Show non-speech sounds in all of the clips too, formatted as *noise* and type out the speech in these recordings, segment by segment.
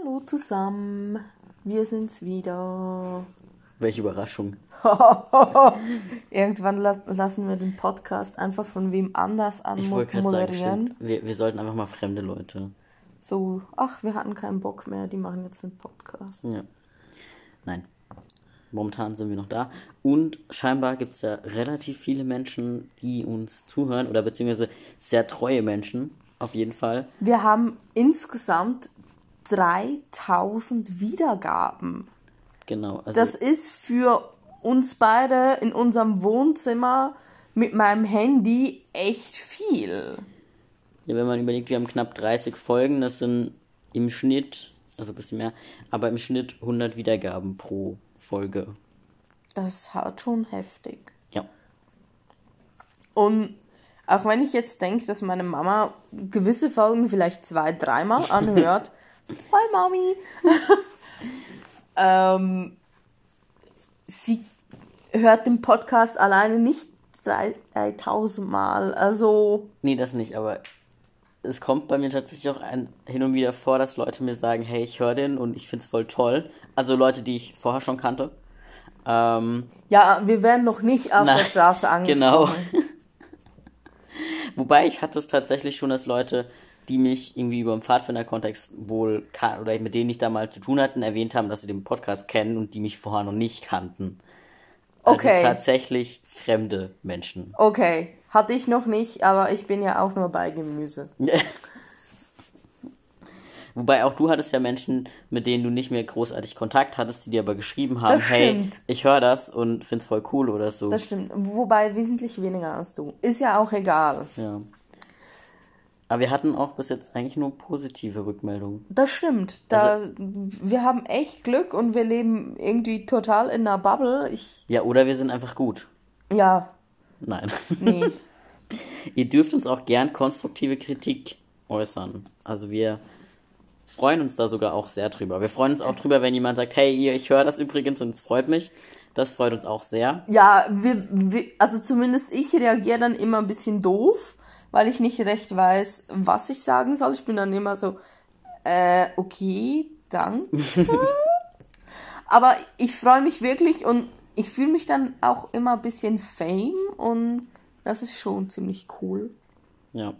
Hallo zusammen, wir sind's wieder. Welche Überraschung. *laughs* Irgendwann las lassen wir den Podcast einfach von wem anders anmoderieren. Wir, wir sollten einfach mal fremde Leute. So, ach, wir hatten keinen Bock mehr, die machen jetzt einen Podcast. Ja. Nein. Momentan sind wir noch da. Und scheinbar gibt es ja relativ viele Menschen, die uns zuhören oder beziehungsweise sehr treue Menschen, auf jeden Fall. Wir haben insgesamt 3000 Wiedergaben. Genau. Also das ist für uns beide in unserem Wohnzimmer mit meinem Handy echt viel. Ja, wenn man überlegt, wir haben knapp 30 Folgen, das sind im Schnitt, also ein bisschen mehr, aber im Schnitt 100 Wiedergaben pro Folge. Das ist halt schon heftig. Ja. Und auch wenn ich jetzt denke, dass meine Mama gewisse Folgen vielleicht zwei, dreimal *laughs* anhört, Hi Mami. *laughs* ähm, sie hört den Podcast alleine nicht 3000 Mal. Also. Nee, das nicht, aber es kommt bei mir tatsächlich auch ein, hin und wieder vor, dass Leute mir sagen, hey, ich höre den und ich finde es voll toll. Also Leute, die ich vorher schon kannte. Ähm, ja, wir werden noch nicht auf na, der Straße angesprochen. Genau. *laughs* Wobei ich hatte es tatsächlich schon, dass Leute die mich irgendwie über den Pfadfinder-Kontext wohl kann, oder mit denen ich da mal zu tun hatten, erwähnt haben, dass sie den Podcast kennen und die mich vorher noch nicht kannten. Also okay. tatsächlich fremde Menschen. Okay. Hatte ich noch nicht, aber ich bin ja auch nur bei Gemüse. *laughs* Wobei auch du hattest ja Menschen, mit denen du nicht mehr großartig Kontakt hattest, die dir aber geschrieben haben, hey, ich höre das und find's voll cool oder so. Das stimmt. Wobei wesentlich weniger als du. Ist ja auch egal. Ja. Aber wir hatten auch bis jetzt eigentlich nur positive Rückmeldungen. Das stimmt. Da, also, wir haben echt Glück und wir leben irgendwie total in einer Bubble. Ich, ja, oder wir sind einfach gut. Ja. Nein. Nee. *laughs* Ihr dürft uns auch gern konstruktive Kritik äußern. Also wir freuen uns da sogar auch sehr drüber. Wir freuen uns auch drüber, wenn jemand sagt, hey, ihr, ich höre das übrigens und es freut mich. Das freut uns auch sehr. Ja, wir, wir also zumindest ich reagiere dann immer ein bisschen doof weil ich nicht recht weiß, was ich sagen soll. Ich bin dann immer so, äh, okay, danke. *laughs* Aber ich freue mich wirklich und ich fühle mich dann auch immer ein bisschen Fame und das ist schon ziemlich cool. Ja.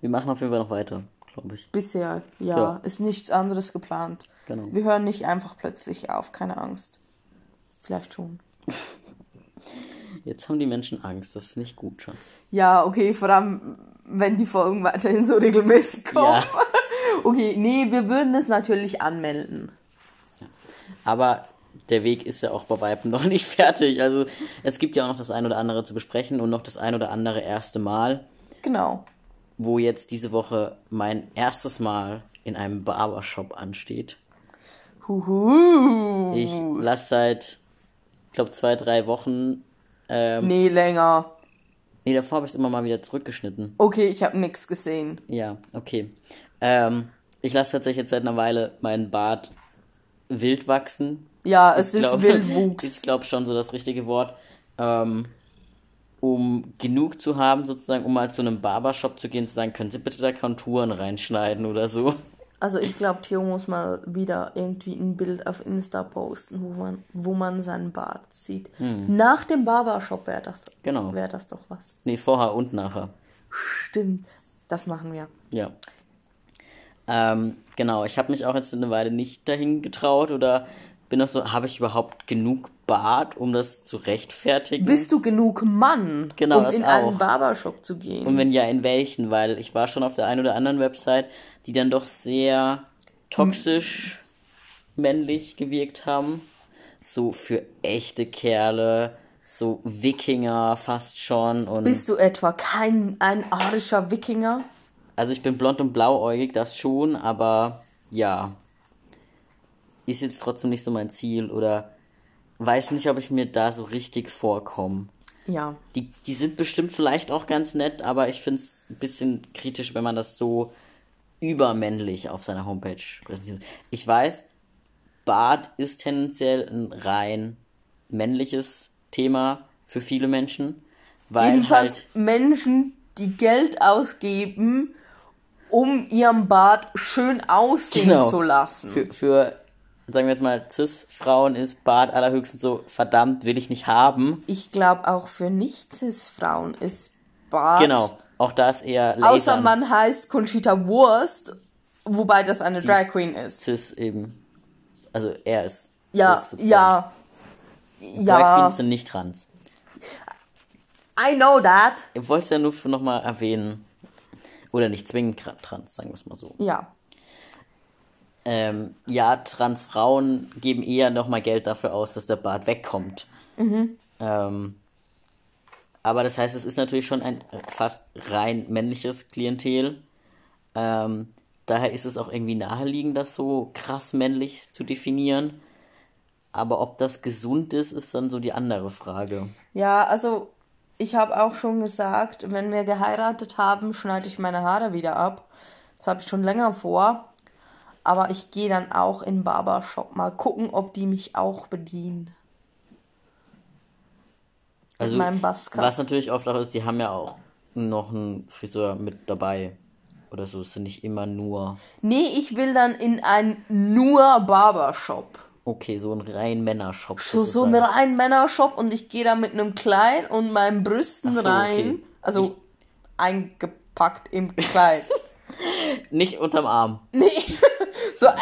Wir machen auf jeden Fall noch weiter, glaube ich. Bisher, ja, ja. Ist nichts anderes geplant. Genau. Wir hören nicht einfach plötzlich auf, keine Angst. Vielleicht schon. *laughs* Jetzt haben die Menschen Angst, das ist nicht gut, Schatz. Ja, okay, vor allem, wenn die Folgen weiterhin so regelmäßig kommen. Ja. *laughs* okay, nee, wir würden es natürlich anmelden. Ja. Aber der Weg ist ja auch bei Weitem noch *laughs* nicht fertig. Also es gibt ja auch noch das ein oder andere zu besprechen und noch das ein oder andere erste Mal. Genau. Wo jetzt diese Woche mein erstes Mal in einem Barbershop ansteht. Huhu. Ich lasse seit, ich glaube, zwei, drei Wochen ähm, nee, länger. Nee, davor habe ich es immer mal wieder zurückgeschnitten. Okay, ich habe nichts gesehen. Ja, okay. Ähm, ich lasse tatsächlich jetzt seit einer Weile meinen Bart wild wachsen. Ja, es ich ist glaub, Wildwuchs. *laughs* Ich glaube schon so das richtige Wort. Ähm, um genug zu haben, sozusagen, um mal zu einem Barbershop zu gehen, zu sagen, können Sie bitte da Konturen reinschneiden oder so. Also ich glaube, Theo muss mal wieder irgendwie ein Bild auf Insta posten, wo man, wo man seinen Bart sieht. Hm. Nach dem Barbershop wäre das, genau. wär das doch was. Nee, vorher und nachher. Stimmt, das machen wir. Ja. Ähm, genau, ich habe mich auch jetzt eine Weile nicht dahin getraut oder bin noch so, habe ich überhaupt genug Bart, um das zu rechtfertigen? Bist du genug Mann, genau, um in auch. einen Barbershop zu gehen? Und wenn ja, in welchen? Weil ich war schon auf der einen oder anderen Website, die dann doch sehr toxisch männlich gewirkt haben. So für echte Kerle, so Wikinger fast schon. Und Bist du etwa kein ein arischer Wikinger? Also ich bin blond und blauäugig, das schon, aber ja, ist jetzt trotzdem nicht so mein Ziel oder weiß nicht, ob ich mir da so richtig vorkomme. Ja. Die, die sind bestimmt vielleicht auch ganz nett, aber ich finde es ein bisschen kritisch, wenn man das so übermännlich auf seiner Homepage präsentiert. Ich weiß, Bart ist tendenziell ein rein männliches Thema für viele Menschen. Weil Jedenfalls halt Menschen, die Geld ausgeben, um ihren Bart schön aussehen Genau. zu lassen. Für, für, sagen wir jetzt mal, Cis-Frauen ist Bart allerhöchstens so, verdammt, will ich nicht haben. Ich glaube auch für Nicht-Cis-Frauen ist Bart. Genau. Auch da ist eher Außer Lasern. man heißt Conchita Wurst, wobei das eine Drag Queen ist. Cis eben. Also er ist. Ja, Cis sozusagen. ja. Drag Ja, Queens sind nicht trans. I know that. Ich wollte es ja nur nochmal erwähnen. Oder nicht zwingend trans, sagen wir es mal so. Ja. Ähm, ja, Transfrauen geben eher nochmal Geld dafür aus, dass der Bart wegkommt. Ähm, aber das heißt, es ist natürlich schon ein fast rein männliches Klientel. Ähm, daher ist es auch irgendwie naheliegend, das so krass männlich zu definieren. Aber ob das gesund ist, ist dann so die andere Frage. Ja, also ich habe auch schon gesagt, wenn wir geheiratet haben, schneide ich meine Haare wieder ab. Das habe ich schon länger vor. Aber ich gehe dann auch in Barbershop mal gucken, ob die mich auch bedienen. Also, meinem Buzzcut. was natürlich oft auch ist, die haben ja auch noch einen Friseur mit dabei. Oder so, es sind nicht immer nur. Nee, ich will dann in einen nur Barbershop. Okay, so ein rein Männershop. So, so ein rein Männershop und ich gehe da mit einem Kleid und meinen Brüsten so, rein. okay. Also Ich- eingepackt im Kleid. *laughs* Nicht unterm Arm. nee. *laughs* So, äh,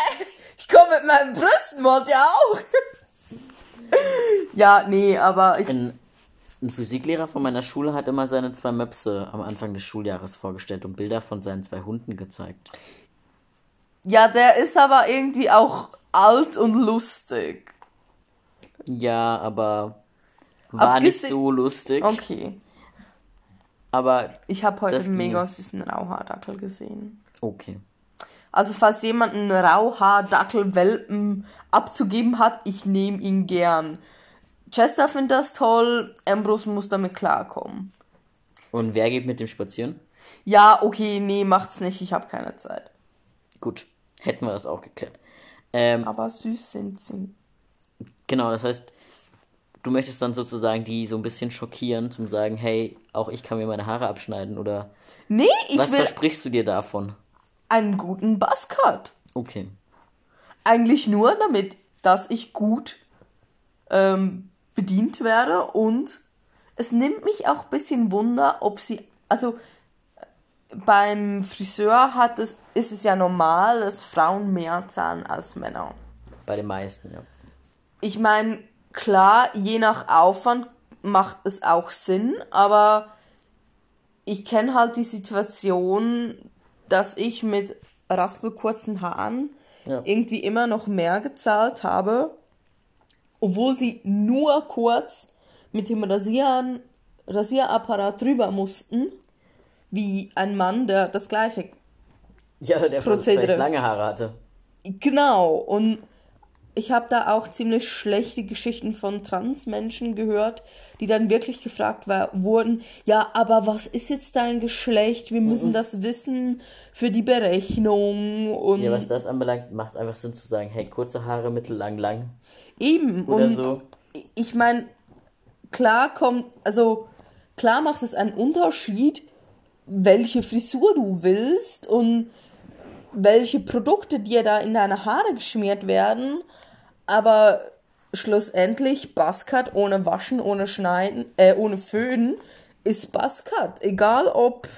ich komme mit meinen Brüsten, wollt ihr auch? *laughs* ja, nee, aber ich. Ein, ein Physiklehrer von meiner Schule hat immer seine zwei Möpse am Anfang des Schuljahres vorgestellt und Bilder von seinen zwei Hunden gezeigt. Ja, der ist aber irgendwie auch alt und lustig. Ja, aber war nicht Abgese- so lustig. Okay. Aber Ich habe heute einen mega süßen Rauhaardackel gesehen. okay. Also falls jemand einen Rauhaardackel-Welpen abzugeben hat, ich nehme ihn gern. Chester findet das toll, Ambrose muss damit klarkommen. Und wer geht mit dem spazieren? Ja, okay, nee, macht's nicht, ich habe keine Zeit. Gut, hätten wir das auch geklärt. Ähm, Aber süß sind sie. genau, das heißt, du möchtest dann sozusagen die so ein bisschen schockieren, zum sagen, hey, auch ich kann mir meine Haare abschneiden oder Nee, ich was will versprichst du dir davon? einen guten Buzzcut. Okay. Eigentlich nur damit, dass ich gut ähm, bedient werde und es nimmt mich auch ein bisschen Wunder, ob sie, also beim Friseur hat es, ist es ja normal, dass Frauen mehr zahlen als Männer. Bei den meisten, ja. Ich meine, klar, je nach Aufwand macht es auch Sinn, aber ich kenne halt die Situation, dass ich mit raspelkurzen Haaren Ja. irgendwie immer noch mehr gezahlt habe, obwohl sie nur kurz mit dem Rasieren, Rasierapparat drüber mussten, wie ein Mann, der das gleiche Ja, der Prozedere. lange Haare hatte. Genau, und ich habe da auch ziemlich schlechte Geschichten von Transmenschen gehört, die dann wirklich gefragt war, wurden, ja, aber was ist jetzt dein Geschlecht? Wir Mhm. müssen das wissen für die Berechnung und Ja, was das anbelangt, macht es einfach Sinn zu sagen, hey, kurze Haare, mittellang, lang eben. oder und so. ich meine, klar kommt, also klar macht es einen Unterschied, welche Frisur du willst und welche Produkte dir da in deine Haare geschmiert werden, aber schlussendlich Buzzcut ohne Waschen, ohne Schneiden, äh, ohne Föhnen ist Buzzcut. Egal ob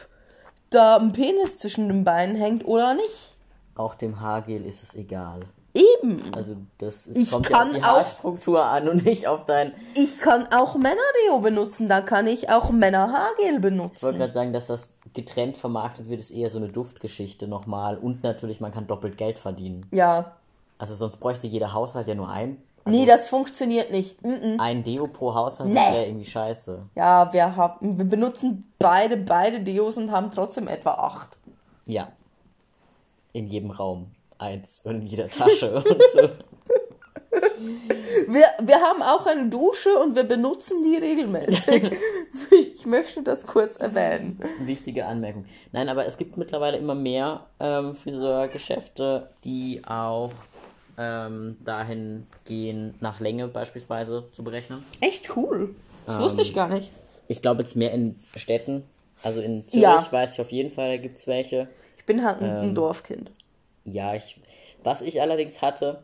da ein Penis zwischen den Beinen hängt oder nicht. Auch dem Haargel ist es egal. Eben. Also das ist, Ich kommt ja auf kann die auch- Haarstruktur an und nicht auf dein... Ich kann auch Männerdeo benutzen, da kann ich auch Männerhaargel Ich wollte benutzen. gerade sagen, dass das getrennt vermarktet wird, ist eher so eine Duftgeschichte nochmal. Und natürlich, man kann doppelt Geld verdienen. Ja. Also sonst bräuchte jeder Haushalt ja nur ein. Nee, das funktioniert nicht. Mm-mm. Ein Deo pro Haushalt, Nee. wäre irgendwie scheiße. Ja, wir haben, wir benutzen beide, beide Deos und haben trotzdem etwa acht. Ja. In jedem Raum. Eins und in jeder Tasche *laughs* und so. Wir, wir haben auch eine Dusche und wir benutzen die regelmäßig. *laughs* ich möchte das kurz erwähnen. Wichtige Anmerkung. Nein, aber es gibt mittlerweile immer mehr ähm, Friseurgeschäfte, die auch ähm, dahin gehen, nach Länge beispielsweise zu berechnen. Echt cool. Das wusste ich gar nicht. Ich glaube jetzt mehr in Städten. Also in Zürich Ja. weiß ich auf jeden Fall, da gibt es welche. Ich bin halt ein, Ähm. ein Dorfkind. Ja, ich, was ich allerdings hatte,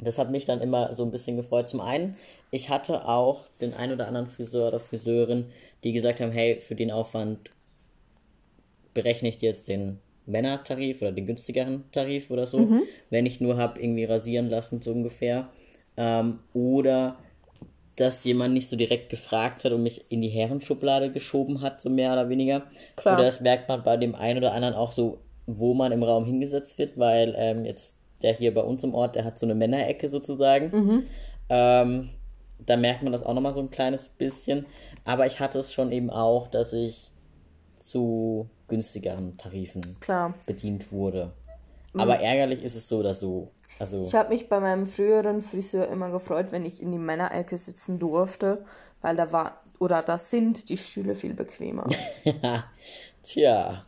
das hat mich dann immer so ein bisschen gefreut. Zum einen, ich hatte auch den ein oder anderen Friseur oder Friseurin, die gesagt haben, hey, für den Aufwand berechne ich dir jetzt den Männertarif oder den günstigeren Tarif oder so, wenn ich nur habe irgendwie rasieren lassen, so ungefähr. Ähm, oder dass jemand nicht so direkt gefragt hat und mich in die Herrenschublade geschoben hat, so mehr oder weniger. Klar. Oder das merkt man bei dem einen oder anderen auch so, wo man im Raum hingesetzt wird, weil ähm, jetzt der hier bei uns im Ort, der hat so eine Männerecke sozusagen. Ähm, da merkt man das auch nochmal so ein kleines bisschen. Aber ich hatte es schon eben auch, dass ich zu günstigeren Tarifen Klar. bedient wurde. Aber ärgerlich ist es so, dass so. Also, Ich habe mich bei meinem früheren Friseur immer gefreut, wenn ich in die Männerecke sitzen durfte, weil da war oder da sind die Stühle viel bequemer. *laughs* tja.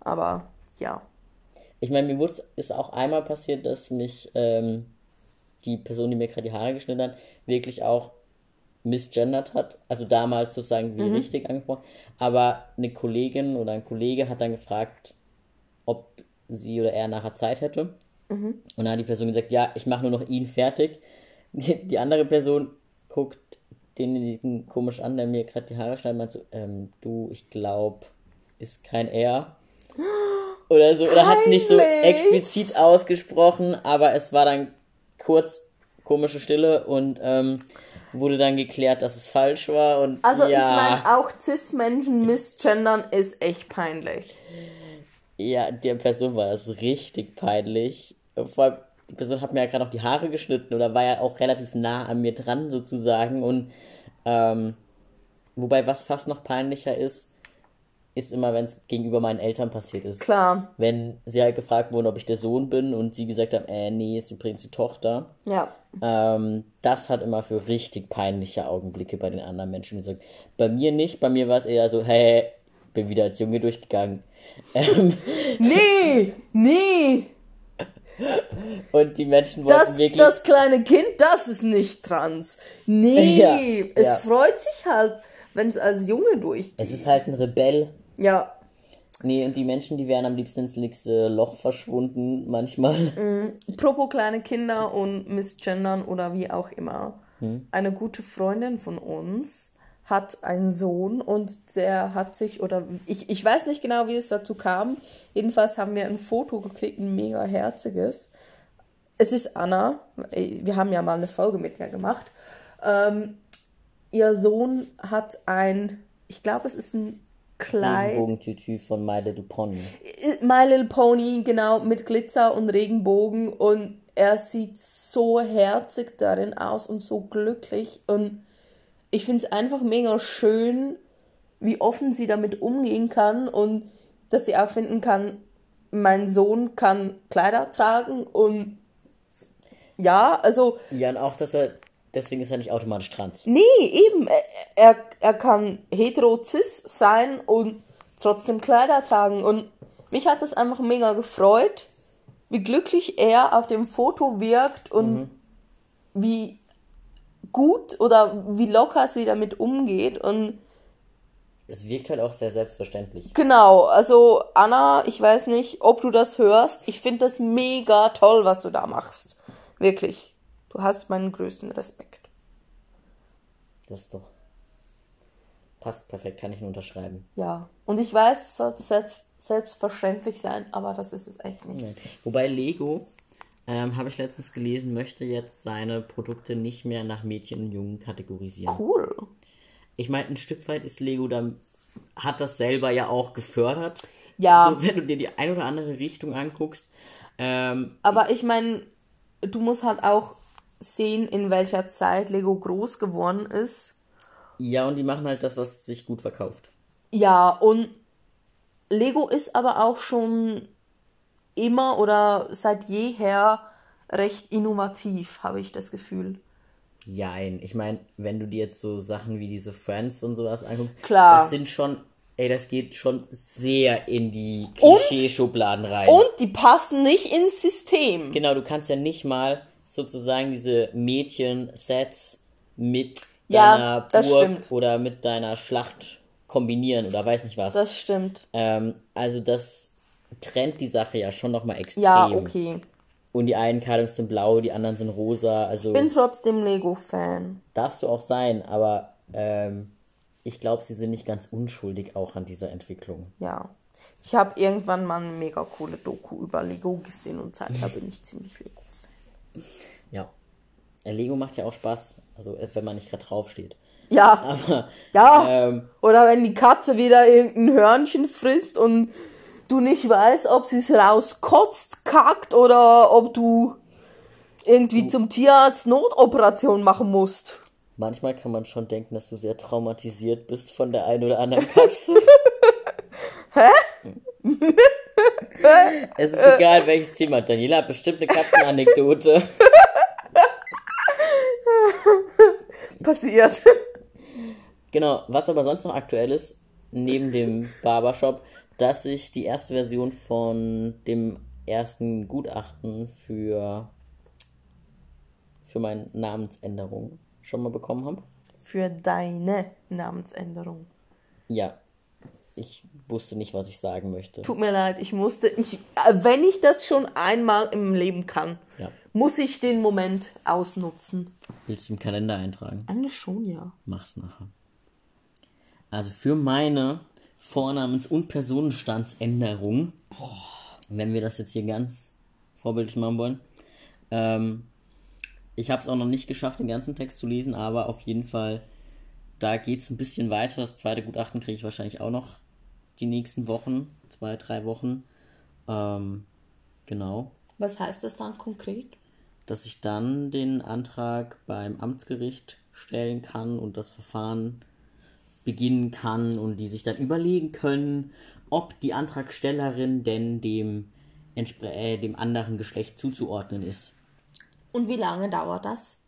Aber ja. Ich meine, mir wurde ist auch einmal passiert, dass mich ähm, die Person, die mir gerade die Haare geschnitten hat, wirklich auch misgendert hat. Also damals sozusagen wie richtig angesprochen. Aber eine Kollegin oder ein Kollege hat dann gefragt, ob sie oder er nachher Zeit hätte. Und dann hat die Person gesagt, ja, ich mache nur noch ihn fertig. Die, die andere Person guckt denjenigen komisch an, der mir gerade die Haare schneidet, meint so, ähm, du, ich glaube, ist kein er. *gasps* Oder so, oder hat es nicht so explizit ausgesprochen, aber es war dann kurz komische Stille und ähm, wurde dann geklärt, dass es falsch war und Also ja, ich meine, auch Cis-Menschen misgendern ist echt peinlich. ja, der Person war das richtig peinlich. Vor allem, die Person hat mir ja gerade noch die Haare geschnitten oder war ja auch relativ nah an mir dran sozusagen und ähm, wobei was fast noch peinlicher ist, ist immer, wenn es gegenüber meinen Eltern passiert ist. Klar, Wenn sie halt gefragt wurden, ob ich der Sohn bin und sie gesagt haben, äh, nee, ist übrigens die Tochter. ja. Ähm, das hat immer für richtig peinliche Augenblicke bei den anderen Menschen gesorgt. Bei mir nicht, bei mir war es eher so, hey, bin wieder als Junge durchgegangen. Ähm, *laughs* Nee, nee, und die Menschen wollten das, wirklich. das kleine Kind, das ist nicht trans. Nee, *laughs* Ja, es ja. freut sich halt, wenn es als Junge durchgeht. es ist halt ein Rebell. ja, Nee, und die Menschen, die wären am liebsten ins nächste Loch verschwunden, manchmal. Apropos kleine Kinder und Missgendern oder wie auch immer. Eine gute Freundin von uns hat einen Sohn und der hat sich, oder ich, ich weiß nicht genau, wie es dazu kam. Jedenfalls haben wir ein Foto gekriegt, ein mega herziges. Es ist Anna, wir haben ja mal eine Folge mit ihr gemacht. Ähm, ihr Sohn hat ein, ich glaube, es ist ein Kleid. Regenbogentütü von My Little Pony. My Little Pony, genau, mit Glitzer und Regenbogen und er sieht so herzig darin aus und so glücklich und ich finde es einfach mega schön, wie offen sie damit umgehen kann und dass sie auch finden kann, mein Sohn kann Kleider tragen und ja, also Ja, und auch, dass er. Deswegen ist er nicht automatisch trans. Nee, eben. Er, er kann hetero-cis sein und trotzdem Kleider tragen. Und mich hat das einfach mega gefreut, wie glücklich er auf dem Foto wirkt und wie gut oder wie locker sie damit umgeht. Und Es wirkt halt auch sehr selbstverständlich. genau, also Anna, ich weiß nicht, ob du das hörst. Ich finde das mega toll, was du da machst. Wirklich. Du hast meinen größten Respekt. Das ist doch. Passt perfekt, kann ich nur unterschreiben. Ja. Und ich weiß, es sollte selbst, selbstverständlich sein, aber das ist es echt nicht. Nein. Wobei Lego, ähm, habe ich letztens gelesen, möchte jetzt seine Produkte nicht mehr nach Mädchen und Jungen kategorisieren. Cool. Ich meine, ein Stück weit ist Lego dann, hat das selber ja auch gefördert. Ja. So, wenn du dir die ein oder andere Richtung anguckst. Ähm, Aber ich meine, du musst halt auch sehen, in welcher Zeit Lego groß geworden ist. ja, und die machen halt das, was sich gut verkauft. Ja, und Lego ist aber auch schon immer oder seit jeher recht innovativ, habe ich das Gefühl. Jein. Ich meine, wenn du dir jetzt so Sachen wie diese Friends und sowas anguckst, Klar. das sind schon, ey, das geht schon sehr in die Klischee-Schubladen rein. Und die passen nicht ins System. Genau, du kannst ja nicht mal sozusagen diese Mädchen-Sets mit deiner Burg stimmt. oder mit deiner Schlacht kombinieren oder weiß nicht was. Das stimmt. ähm, also das trennt die Sache ja schon nochmal extrem. Ja, okay. Und die einen Kleidung sind blau, die anderen sind rosa. Also Bin trotzdem Lego-Fan. darfst du auch sein, aber ähm, ich glaube, sie sind nicht ganz unschuldig auch an dieser Entwicklung. Ja. Ich habe irgendwann mal eine mega coole Doku über Lego gesehen und seither bin ich ziemlich Lego-Fan. Ja. Äh, Lego macht ja auch Spaß, also äh, wenn man nicht gerade draufsteht. Ja. Aber Ja. ähm, Oder wenn die Katze wieder irgendein Hörnchen frisst und du nicht weißt, ob sie es rauskotzt, kackt oder ob du irgendwie zum Tierarzt Notoperation machen musst. manchmal kann man schon denken, dass du sehr traumatisiert bist von der einen oder anderen Katze. *laughs* Hä? *laughs* *laughs* es ist egal, welches Thema. Daniela hat bestimmt eine Katzenanekdote. *laughs* Passiert. Genau, was aber sonst noch aktuell ist, neben dem Barbershop, dass ich die erste Version von dem ersten Gutachten für, für meine Namensänderung schon mal bekommen habe. Für deine Namensänderung. Ja, ich wusste nicht, was ich sagen möchte. Tut mir leid, ich musste, ich, äh, wenn ich das schon einmal im Leben kann, Ja. muss ich den Moment ausnutzen. Willst du im Kalender eintragen? Eigentlich schon, ja. Mach's nachher. Also für meine Vornamens- und Personenstandsänderung, wenn wir das jetzt hier ganz vorbildlich machen wollen, ähm, ich habe es auch noch nicht geschafft, den ganzen Text zu lesen, aber auf jeden Fall, da geht's ein bisschen weiter. Das zweite Gutachten kriege ich wahrscheinlich auch noch die nächsten Wochen, zwei, drei Wochen. Ähm, genau. Was heißt das dann konkret? dass ich dann den Antrag beim Amtsgericht stellen kann und das Verfahren beginnen kann und die sich dann überlegen können, ob die Antragstellerin denn dem, äh, dem anderen Geschlecht zuzuordnen ist. Und wie lange dauert das?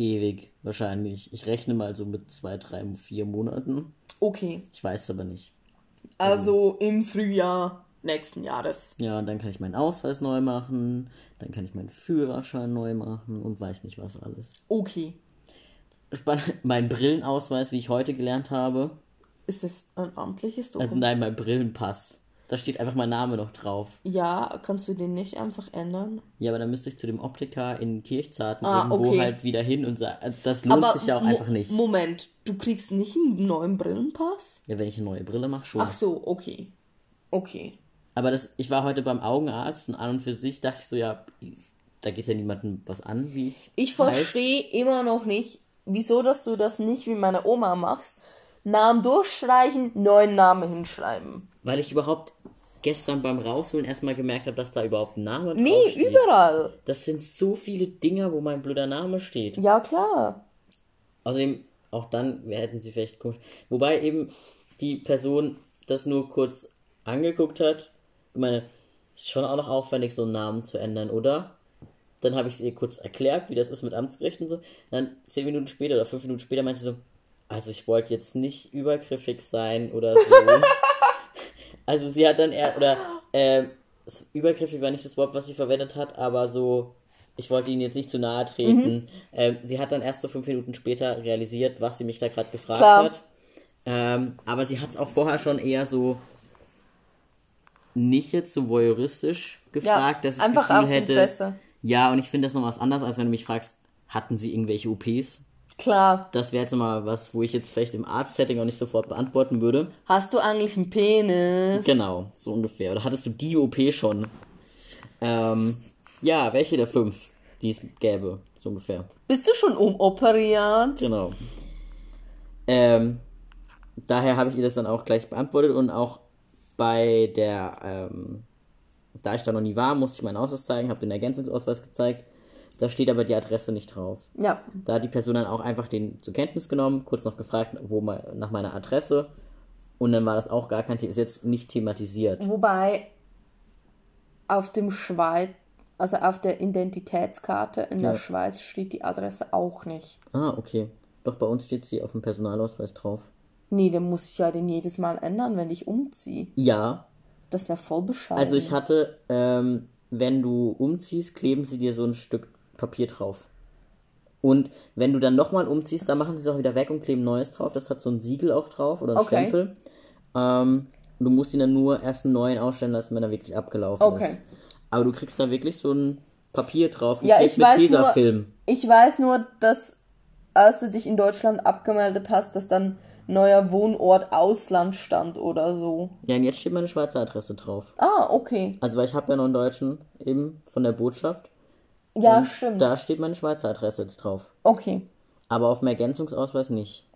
Ewig, wahrscheinlich. Ich rechne mal so mit zwei, drei, vier Monaten. Okay. Ich weiß es aber nicht. Also im Frühjahr nächsten Jahres. Ja, dann kann ich meinen Ausweis neu machen, dann kann ich meinen Führerschein neu machen und weiß nicht was alles. Okay. Spannend, mein Brillenausweis, wie ich heute gelernt habe, Ist es ein amtliches Also Dokument? nein, mein Brillenpass. Da steht einfach mein Name noch drauf. ja, kannst du den nicht einfach ändern? Ja, aber dann müsste ich zu dem Optiker in Kirchzarten Ah, irgendwo okay. halt wieder hin und sagen, das lohnt sich ja auch einfach nicht. Moment, du kriegst nicht einen neuen Brillenpass? Ja, wenn ich eine neue Brille mache, schon. Ach so, okay. Okay. Aber das, ich war heute beim Augenarzt und an und für sich dachte ich so, ja, da geht ja niemandem was an, wie ich. Ich verstehe immer noch nicht, wieso, dass du das nicht wie meine Oma machst. Namen durchstreichen, neuen Namen hinschreiben. Weil ich überhaupt gestern beim Rausholen erstmal gemerkt habe, dass da überhaupt ein Name Nee, draufsteht. überall. Das sind so viele Dinger, wo mein blöder Name steht. Ja, klar. Außerdem, auch dann wir hätten sie vielleicht komisch. Wobei eben die Person das nur kurz angeguckt hat. Ich meine, ist schon auch noch aufwendig, so einen Namen zu ändern, oder? Dann habe ich es ihr kurz erklärt, wie das ist mit Amtsgericht und so. Dann zehn Minuten später oder fünf Minuten später meinte sie so, also ich wollte jetzt nicht übergriffig sein oder so. *laughs* also sie hat dann eher, oder äh, übergriffig war nicht das Wort, was sie verwendet hat, aber so, ich wollte ihnen jetzt nicht zu nahe treten. Ähm, sie hat dann erst so fünf Minuten später realisiert, was sie mich da gerade gefragt Klar. hat. Ähm, aber sie hat es auch vorher schon eher so nicht jetzt so voyeuristisch Ja, gefragt, dass ich einfach Gefühl aus hätte. Interesse. Ja, und ich finde das noch was anderes, als wenn du mich fragst, hatten sie irgendwelche OPs? Klar. Das wäre jetzt mal was, wo ich jetzt vielleicht im Arztsetting auch nicht sofort beantworten würde. Hast du eigentlich einen Penis? Genau, so ungefähr. Oder hattest du die OP schon? Ähm, ja, welche der fünf, die es gäbe, so ungefähr. Bist du schon umoperiert? Genau. Ähm, daher habe ich ihr das dann auch gleich beantwortet und auch bei der, ähm, da ich da noch nie war, musste ich meinen Ausweis zeigen, habe den Ergänzungsausweis gezeigt. Da steht aber die Adresse nicht drauf. Ja. Da hat die Person dann auch einfach den zur Kenntnis genommen, kurz noch gefragt, wo mal, nach meiner Adresse. Und dann war das auch gar kein Thema, ist jetzt nicht thematisiert. Wobei auf dem Schweiz, also auf der Identitätskarte in der Ja. Schweiz steht die Adresse auch nicht. Ah, okay. Doch bei uns steht sie auf dem Personalausweis drauf. Nee, dann muss ich ja den jedes Mal ändern, wenn ich umziehe. Ja, Das ist ja voll bescheiden. also ich hatte, ähm, wenn du umziehst, kleben sie dir so ein Stück Papier drauf. Und wenn du dann nochmal umziehst, dann machen sie es auch wieder weg und kleben Neues drauf. Das hat so ein Siegel auch drauf oder ein Okay. Stempel. Ähm, du musst ihn dann nur erst einen neuen ausstellen lassen, wenn er wirklich abgelaufen Okay. ist. Aber du kriegst da wirklich so ein Papier drauf, Ja, ich weiß, nur, Tesafilm. ich weiß nur, dass als du dich in Deutschland abgemeldet hast, dass dann neuer Wohnort Ausland stand oder so. Ja, und jetzt steht meine Schweizer Adresse drauf. Ah, okay. Also, weil ich habe ja noch einen Deutschen eben von der Botschaft. Ja, stimmt. Da steht meine Schweizer Adresse jetzt drauf. Okay. Aber auf dem Ergänzungsausweis nicht.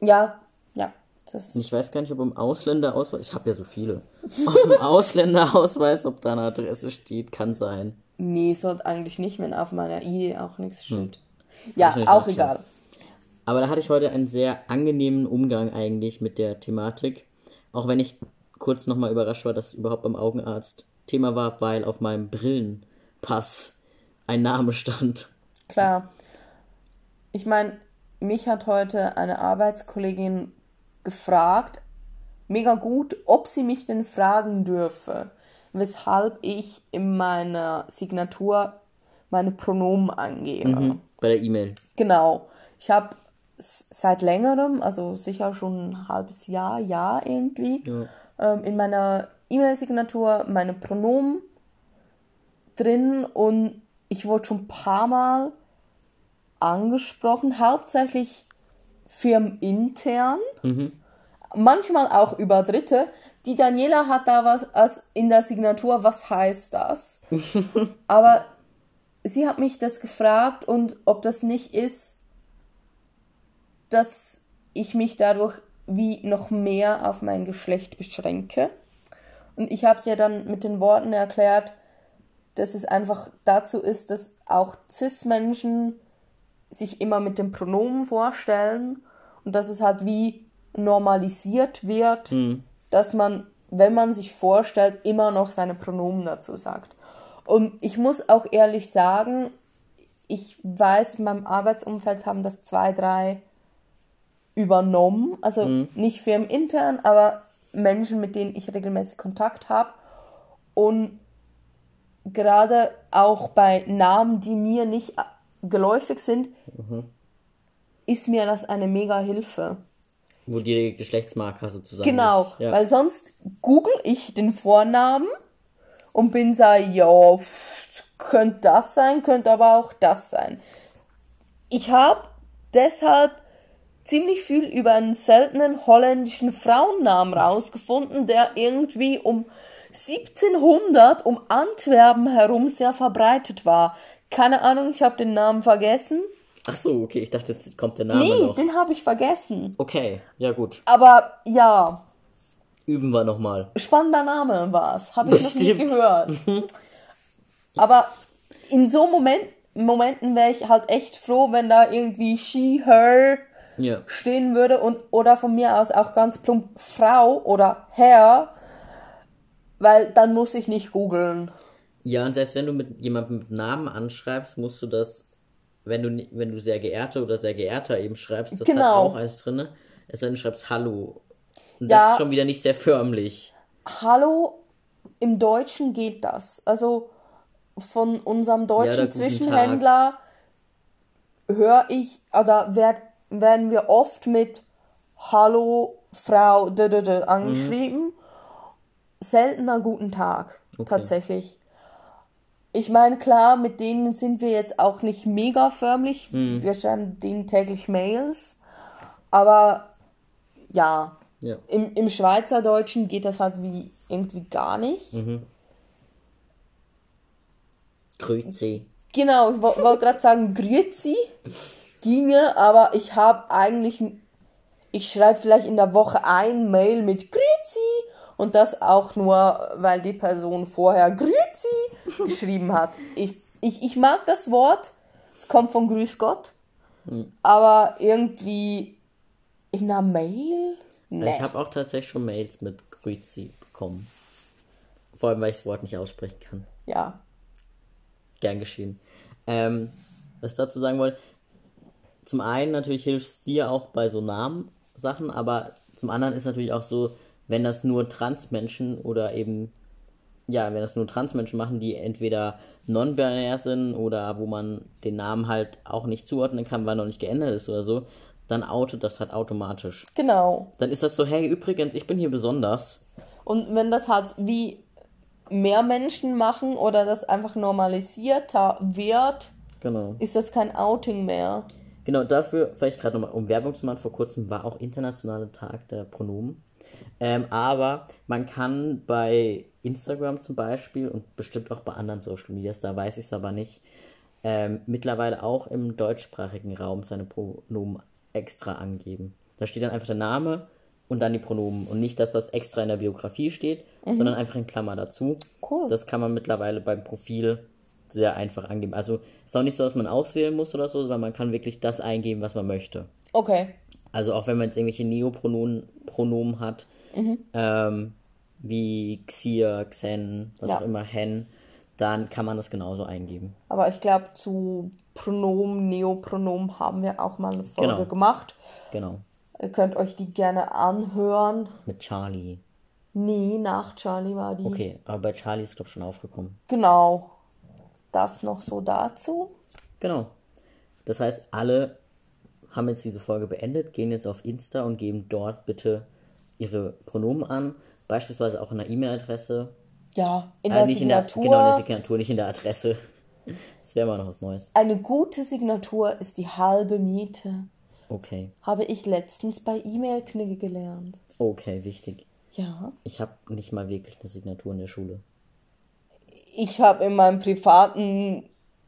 Ja, ja. Das Und Ich weiß gar nicht, ob im Ausländerausweis, ich habe ja so viele, auf *laughs* dem Ausländerausweis, ob da eine Adresse steht, kann sein. Nee, sollte eigentlich nicht, wenn auf meiner Idee auch nichts steht. Ja, nicht auch egal. Aber da hatte ich heute einen sehr angenehmen Umgang eigentlich mit der Thematik. Auch wenn ich kurz nochmal überrascht war, dass es überhaupt beim Augenarzt Thema war, weil auf meinem Brillenpass ein Name stand. Klar. Ich meine, mich hat heute eine Arbeitskollegin gefragt, mega gut, ob sie mich denn fragen dürfe, weshalb ich in meiner Signatur meine Pronomen angebe. Bei der E-Mail. Genau. Ich habe seit längerem, also sicher schon ein halbes Jahr, Jahr irgendwie, ähm, in meiner E-Mail-Signatur meine Pronomen drin und ich wurde schon ein paar Mal angesprochen, hauptsächlich firmenintern, manchmal auch über Dritte. Die Daniela hat da was als in der Signatur, was heißt das? *laughs* Aber sie hat mich das gefragt und ob das nicht ist, dass ich mich dadurch wie noch mehr auf mein Geschlecht beschränke. Und ich habe es ja dann mit den Worten erklärt, dass es einfach dazu ist, dass auch CIS-Menschen sich immer mit dem Pronomen vorstellen und dass es halt wie normalisiert wird, dass man, wenn man sich vorstellt, immer noch seine Pronomen dazu sagt. Und ich muss auch ehrlich sagen, ich weiß, in meinem Arbeitsumfeld haben das zwei, drei übernommen. Also nicht firmenintern, aber Menschen, mit denen ich regelmäßig Kontakt habe. Und gerade auch bei Namen, die mir nicht geläufig sind, ist mir das eine mega Hilfe. Wo die Geschlechtsmarker sozusagen. Genau, Ja. weil sonst google ich den Vornamen und bin so, ja, könnte das sein, könnte aber auch das sein. Ich habe deshalb ziemlich viel über einen seltenen holländischen Frauennamen rausgefunden, der irgendwie um 1700 um Antwerpen herum sehr verbreitet war. Keine Ahnung, ich habe den Namen vergessen. Ach so, okay, ich dachte, jetzt kommt der Name Nee, noch. den habe ich vergessen. Okay, ja gut. Aber ja, Üben wir nochmal. spannender Name war's. Habe ich noch nie gehört. Aber in so Moment, Momenten wäre ich halt echt froh, wenn da irgendwie she, her Ja. stehen würde und oder von mir aus auch ganz plump Frau oder Herr, weil dann muss ich nicht googeln. Ja, und selbst wenn du mit jemandem mit Namen anschreibst, musst du das, wenn du wenn du sehr geehrte oder sehr geehrter eben schreibst, das Genau. hat auch eins drinne. Es du schreibst Hallo. Und Ja. das ist schon wieder nicht sehr förmlich. Hallo, im Deutschen geht das. Also von unserem deutschen guten Zwischenhändler höre ich, oder werd, werden wir oft mit Hallo, Frau, d -d -d angeschrieben. Seltener guten Tag, tatsächlich. Ich meine, klar, mit denen sind wir jetzt auch nicht mega förmlich. Wir schreiben denen täglich Mails. Aber ja, Ja. im, im Schweizerdeutschen geht das halt wie irgendwie gar nicht. Grüezi. Genau, ich wo- wollte gerade sagen, Grüezi ginge, aber ich habe eigentlich, ich schreibe vielleicht in der Woche ein Mail mit Grüezi und das auch nur, weil die Person vorher Grüezi geschrieben hat. Ich, ich, ich mag das Wort, es kommt von Grüß Gott, aber irgendwie in einer Mail? Nee. Ich habe auch tatsächlich schon Mails mit Grüezi bekommen. Vor allem, weil ich das Wort nicht aussprechen kann. Ja. Gern geschehen. Ähm, was ich dazu sagen wollte, zum einen natürlich hilft es dir auch bei so Namensachen, aber zum anderen ist natürlich auch so, wenn das nur Transmenschen oder eben, ja, wenn das nur Transmenschen machen, die entweder non-binär sind oder wo man den Namen halt auch nicht zuordnen kann, weil er noch nicht geändert ist oder so, dann outet das halt automatisch. Genau. Dann ist das so, hey, übrigens, ich bin hier besonders. Und wenn das halt wie mehr Menschen machen oder das einfach normalisierter wird, Genau. ist das kein Outing mehr. Genau, dafür, vielleicht gerade nochmal, um Werbung zu machen, vor kurzem war auch Internationaler Tag der Pronomen. Ähm, aber man kann bei Instagram zum Beispiel und bestimmt auch bei anderen Social Medias, da weiß ich es aber nicht, ähm, mittlerweile auch im deutschsprachigen Raum seine Pronomen extra angeben. Da steht dann einfach der Name und dann die Pronomen und nicht, dass das extra in der Biografie steht, sondern einfach in Klammer dazu. Cool. Das kann man mittlerweile beim Profil sehr einfach angeben. Also ist auch nicht so, dass man auswählen muss oder so, sondern man kann wirklich das eingeben, was man möchte. Okay. Also auch wenn man jetzt irgendwelche Neopronomen Pronomen hat, Mhm. ähm, wie Xia, Xen, was Ja. auch immer, Hen, dann kann man das genauso eingeben. Aber ich glaube, zu Pronomen, Neopronomen haben wir auch mal eine Folge Genau. gemacht. Genau. Ihr könnt euch die gerne anhören. Mit Charlie. Nee, nach Charlie war die. Okay, aber bei Charlie ist glaube ich schon aufgekommen. Genau. Das noch so dazu. Genau. Das heißt, alle haben jetzt diese Folge beendet, gehen jetzt auf Insta und geben dort bitte ihre Pronomen an. Beispielsweise auch in der E-Mail-Adresse. Ja, in Äh, der nicht in der, Signatur. genau, in der Signatur, nicht in der Adresse. Das wäre mal noch was Neues. Eine gute Signatur ist die halbe Miete. Okay. Habe ich letztens bei E-Mail-Knigge gelernt. Okay, wichtig. Ja. Ich habe nicht mal wirklich eine Signatur in der Schule. Ich habe in meinem privaten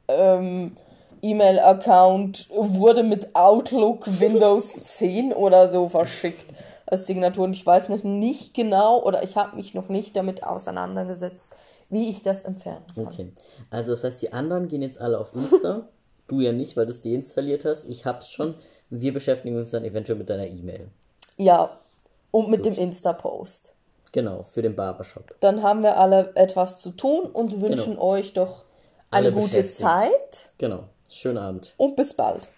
ähm, E-Mail-Account wurde mit Outlook Windows *laughs* 10 oder so verschickt als Signatur. Und ich weiß noch nicht genau oder ich habe mich noch nicht damit auseinandergesetzt, wie ich das entfernen kann. Okay. Also das heißt, die anderen gehen jetzt alle auf Insta. *laughs* du ja nicht, weil du es deinstalliert hast. Ich hab's schon. Wir beschäftigen uns dann eventuell mit deiner E-Mail. Ja, und mit dem Insta-Post. Genau, für den Barbershop. Dann haben wir alle etwas zu tun und wünschen Genau. euch doch eine Alle gute. Zeit Genau. Schönen Abend. und bis bald.